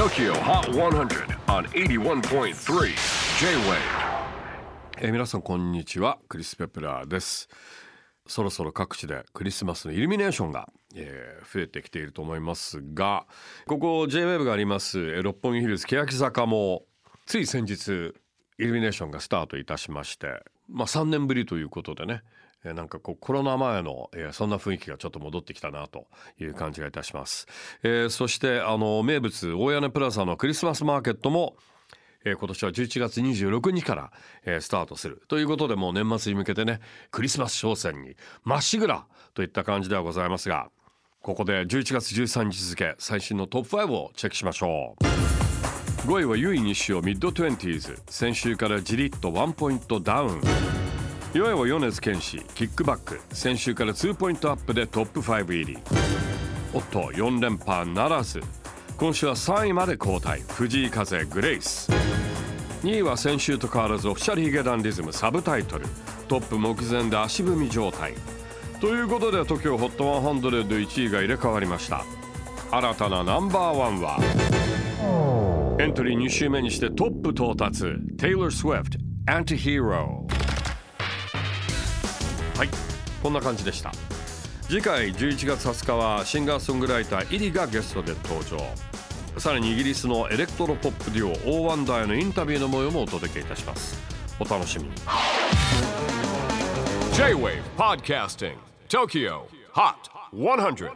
TOKYO HOT 100 on 81.3 J-WAVE. え皆さんこんにちは。クリス・ペプラーです。そろそろ各地でクリスマスのイルミネーションが、えー増えてきていると思いますがここ J-WAVE があります六本木ヒルズ欅坂もつい先日イルミネーションがスタートいたしましてまあ3年ぶりということでねなんかこうコロナ前の、そんな雰囲気がちょっと戻ってきたなという感じがいたします、えそしてあの名物大屋根プラザのクリスマスマーケットも今年は11月26日から、スタートするということでもう年末に向けてねクリスマス商戦にまっしぐらといった感じではございますがここで11月13日付最新のトップ5をチェックしましょう。5位はユイ西尾ミッド 20s 先週からじりっとワンポイントダウン。4位は米津玄師キックバック。先週から2ポイントアップでトップ5入り。おっと4連覇ならず。今週は3位まで後退藤井風グレイス。2位は先週と変わらずオフィシャルヒゲダンディズムサブタイトル。トップ目前で足踏み状態。ということで TOKIOHOT1001 位が入れ替わりました。新たなナンバーワンはエントリー2週目にしてトップ到達。Taylor Swift Anti-Hero はい。こんな感じでした。次回11月20日はシンガーソングライター iriがゲストで登場。さらにイギリスのエレクトロポップデュオ Oh Wonderへのインタビューの模様もお届けいたします。お楽しみに。J-Wave Podcasting Tokyo Hot 100